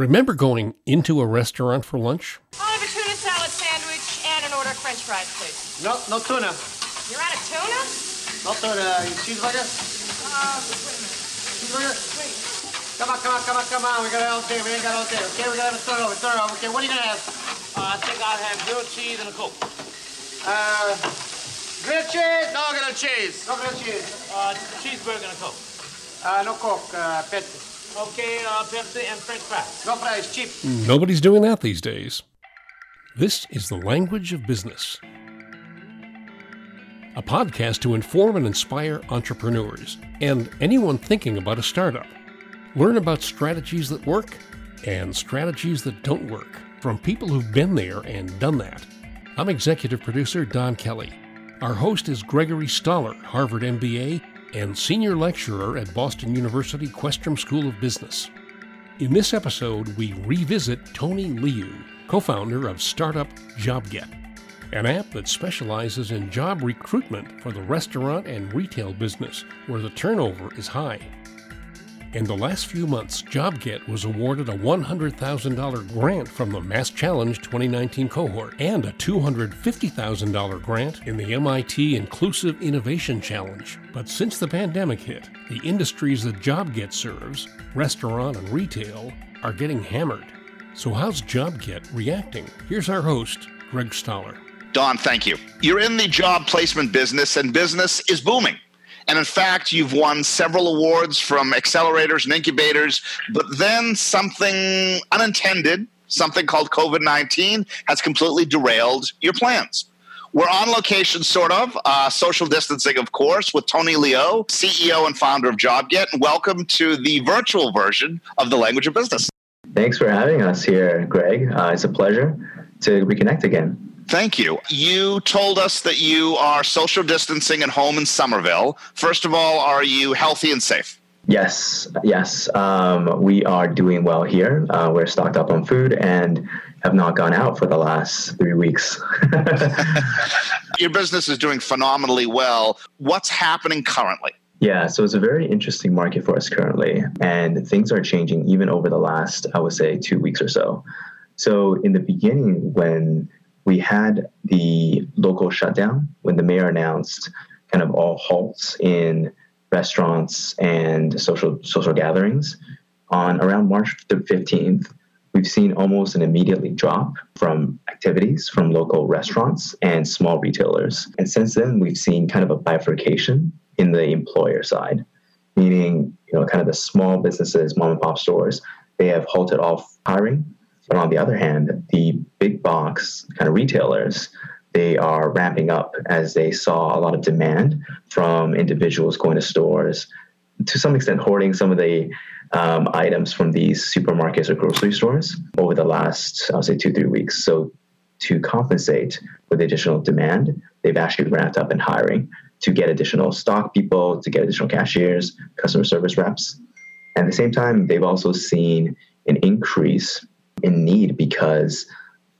Remember going into a restaurant for lunch? I'll have a tuna salad sandwich and an order of french fries, please. No, no tuna. You're out of tuna? No tuna. Cheeseburger? Uh, wait a minute. Cheeseburger? Come on, come on, come on, come on. We got it all day. We ain't got it all day. Okay, we gotta have a third over, third over. Okay, what are you gonna have? Uh, I think I'll have grilled cheese and a Coke. Uh, grilled cheese? No grilled cheese. No grilled cheese. Uh, cheeseburger and a Coke. Uh, no Coke, uh, Pepsi. Okay, uh, and french fries. No fries, cheap. Nobody's doing that these days. This is the language of business. A podcast to inform and inspire entrepreneurs and anyone thinking about a startup. Learn about strategies that work and strategies that don't work from people who've been there and done that. I'm executive producer Don Kelly. Our host is Gregory Stoller, Harvard MBA and senior lecturer at Boston University Questrom School of Business. In this episode, we revisit Tony Liu, co founder of startup JobGet, an app that specializes in job recruitment for the restaurant and retail business where the turnover is high. In the last few months, JobGet was awarded a $100,000 grant from the MassChallenge 2019 cohort and a $250,000 grant in the MIT Inclusive Innovation Challenge. But since the pandemic hit, the industries that JobGet serves, restaurant and retail, are getting hammered. So, how's JobGet reacting? Here's our host, Greg Stoller. Don, thank you. You're in the job placement business, and business is booming. And in fact, you've won several awards from accelerators and incubators, but then something unintended, something called COVID 19, has completely derailed your plans. We're on location, sort of, uh, social distancing, of course, with Tony Liu, CEO and founder of JobGet. And welcome to the virtual version of the language of business. Thanks for having us here, Greg. Uh, it's a pleasure to reconnect again. Thank you. You told us that you are social distancing at home in Somerville. First of all, are you healthy and safe? Yes, yes. Um, we are doing well here. Uh, we're stocked up on food and have not gone out for the last three weeks. Your business is doing phenomenally well. What's happening currently? Yeah, so it's a very interesting market for us currently, and things are changing even over the last, I would say, two weeks or so. So, in the beginning, when we had the local shutdown, when the mayor announced kind of all halts in restaurants and social social gatherings on around March the 15th, we've seen almost an immediately drop from activities from local restaurants and small retailers. And since then, we've seen kind of a bifurcation in the employer side, meaning, you know, kind of the small businesses, mom and pop stores, they have halted off hiring. But on the other hand, the big box kind of retailers, they are ramping up as they saw a lot of demand from individuals going to stores, to some extent hoarding some of the um, items from these supermarkets or grocery stores over the last, I would say, two, three weeks. So to compensate for the additional demand, they've actually ramped up in hiring to get additional stock people, to get additional cashiers, customer service reps. And At the same time, they've also seen an increase in need because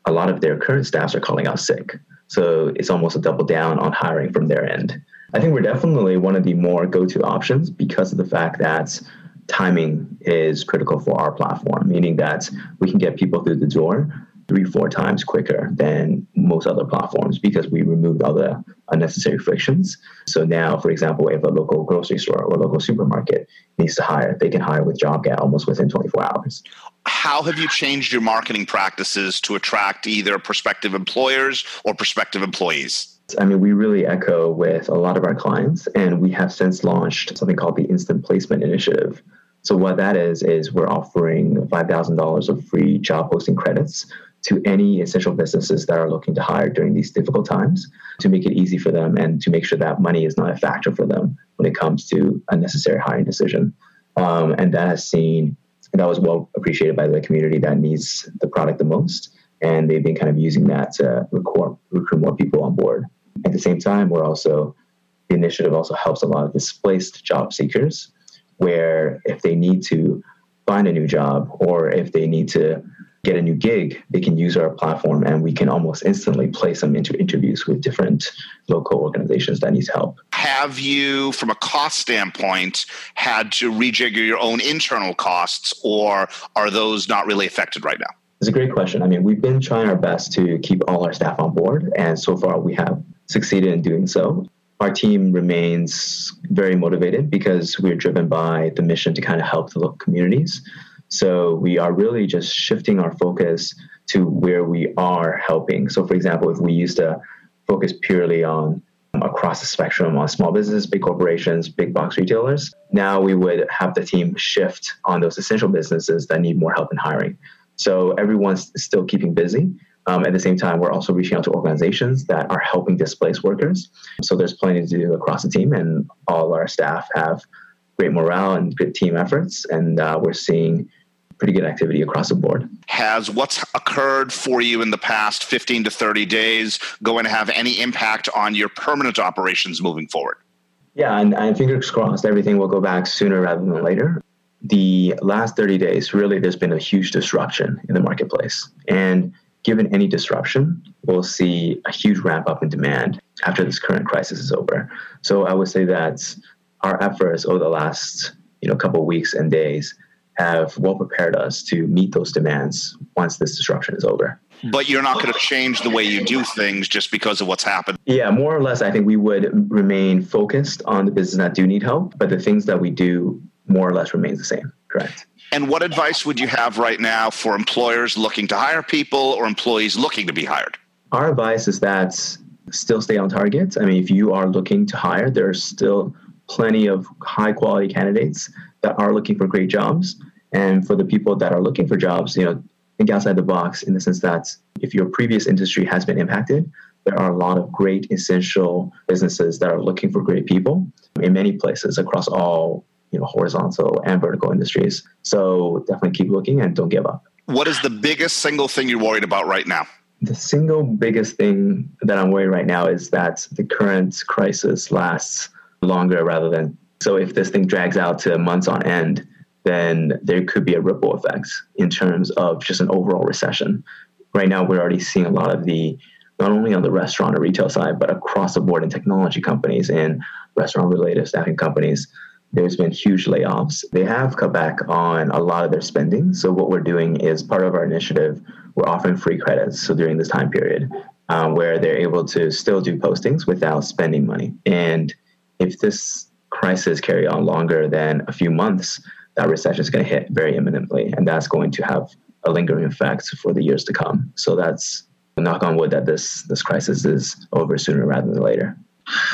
a lot of their current staffs are calling out sick. So it's almost a double down on hiring from their end. I think we're definitely one of the more go to options because of the fact that timing is critical for our platform, meaning that we can get people through the door three, four times quicker than most other platforms because we removed all the unnecessary frictions. So now, for example, if a local grocery store or local supermarket needs to hire, they can hire with JobGet almost within 24 hours. How have you changed your marketing practices to attract either prospective employers or prospective employees? I mean, we really echo with a lot of our clients, and we have since launched something called the Instant Placement Initiative. So, what that is, is we're offering $5,000 of free job posting credits to any essential businesses that are looking to hire during these difficult times to make it easy for them and to make sure that money is not a factor for them when it comes to a necessary hiring decision. Um, and that has seen, that was well appreciated by the community that needs the product the most. And they've been kind of using that to recruit, recruit more people on board. At the same time, we're also, the initiative also helps a lot of displaced job seekers where if they need to find a new job or if they need to get a new gig, they can use our platform and we can almost instantly place them into interviews with different local organizations that needs help. Have you, from a cost standpoint, had to rejigger your own internal costs, or are those not really affected right now? It's a great question. I mean, we've been trying our best to keep all our staff on board, and so far we have succeeded in doing so. Our team remains very motivated because we're driven by the mission to kind of help the local communities. So we are really just shifting our focus to where we are helping. So, for example, if we used to focus purely on across the spectrum on small businesses, big corporations, big box retailers, now we would have the team shift on those essential businesses that need more help in hiring. So everyone's still keeping busy. Um, at the same time, we're also reaching out to organizations that are helping displaced workers. So there's plenty to do across the team, and all our staff have great morale and good team efforts. And uh, we're seeing pretty good activity across the board. Has what's occurred for you in the past 15 to 30 days going to have any impact on your permanent operations moving forward? Yeah, and, and fingers crossed, everything will go back sooner rather than later the last 30 days, really, there's been a huge disruption in the marketplace. And given any disruption, we'll see a huge ramp up in demand after this current crisis is over. So I would say that our efforts over the last you know couple weeks and days have well prepared us to meet those demands once this disruption is over. But you're not going to change the way you do things just because of what's happened. Yeah, more or less, I think we would remain focused on the business that do need help, but the things that we do more or less remains the same. Correct. And what advice would you have right now for employers looking to hire people or employees looking to be hired? Our advice is that still stay on target. I mean, if you are looking to hire, there are still plenty of high quality candidates that are looking for great jobs. And for the people that are looking for jobs, you know, think outside the box in the sense that if your previous industry has been impacted, there are a lot of great essential businesses that are looking for great people in many places across all you know horizontal and vertical industries. So definitely keep looking and don't give up. What is the biggest single thing you're worried about right now? The single biggest thing that I'm worried right now is that the current crisis lasts longer rather than so if this thing drags out to months on end, then there could be a ripple effect in terms of just an overall recession. Right now, we're already seeing a lot of the not only on the restaurant or retail side, but across the board in technology companies and restaurant related staffing companies there's been huge layoffs. They have cut back on a lot of their spending. So what we're doing is part of our initiative, we're offering free credits. So during this time period, um, where they're able to still do postings without spending money. And if this crisis carry on longer than a few months, that recession is going to hit very imminently, and that's going to have a lingering effect for the years to come. So that's a knock on wood that this this crisis is over sooner rather than later.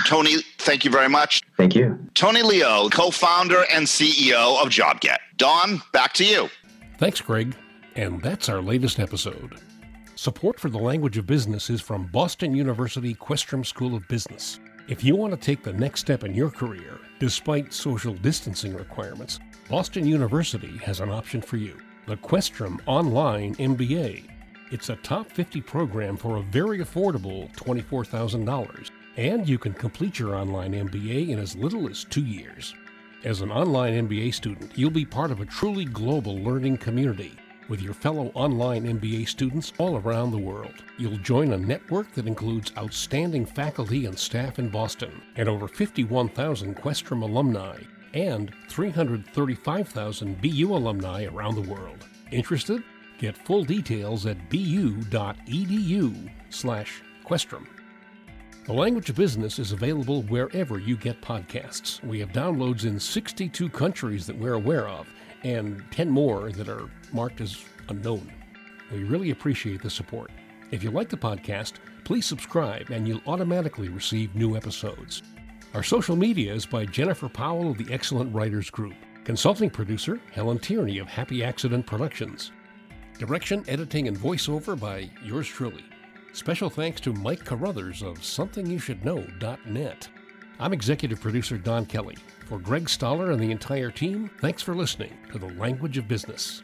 Tony, thank you very much. Thank you. Tony Liu, co founder and CEO of JobGet. Don, back to you. Thanks, Greg. And that's our latest episode. Support for the language of business is from Boston University Questrom School of Business. If you want to take the next step in your career, despite social distancing requirements, Boston University has an option for you the Questrom Online MBA. It's a top 50 program for a very affordable $24,000 and you can complete your online MBA in as little as two years. As an online MBA student, you'll be part of a truly global learning community with your fellow online MBA students all around the world. You'll join a network that includes outstanding faculty and staff in Boston and over 51,000 Questrom alumni and 335,000 BU alumni around the world. Interested? Get full details at bu.edu slash Questrom. The Language of Business is available wherever you get podcasts. We have downloads in 62 countries that we're aware of, and 10 more that are marked as unknown. We really appreciate the support. If you like the podcast, please subscribe and you'll automatically receive new episodes. Our social media is by Jennifer Powell of the Excellent Writers Group, consulting producer Helen Tierney of Happy Accident Productions. Direction, editing, and voiceover by yours truly. Special thanks to Mike Carruthers of SomethingYouShouldKnow.net. I'm executive producer Don Kelly. For Greg Stoller and the entire team, thanks for listening to The Language of Business.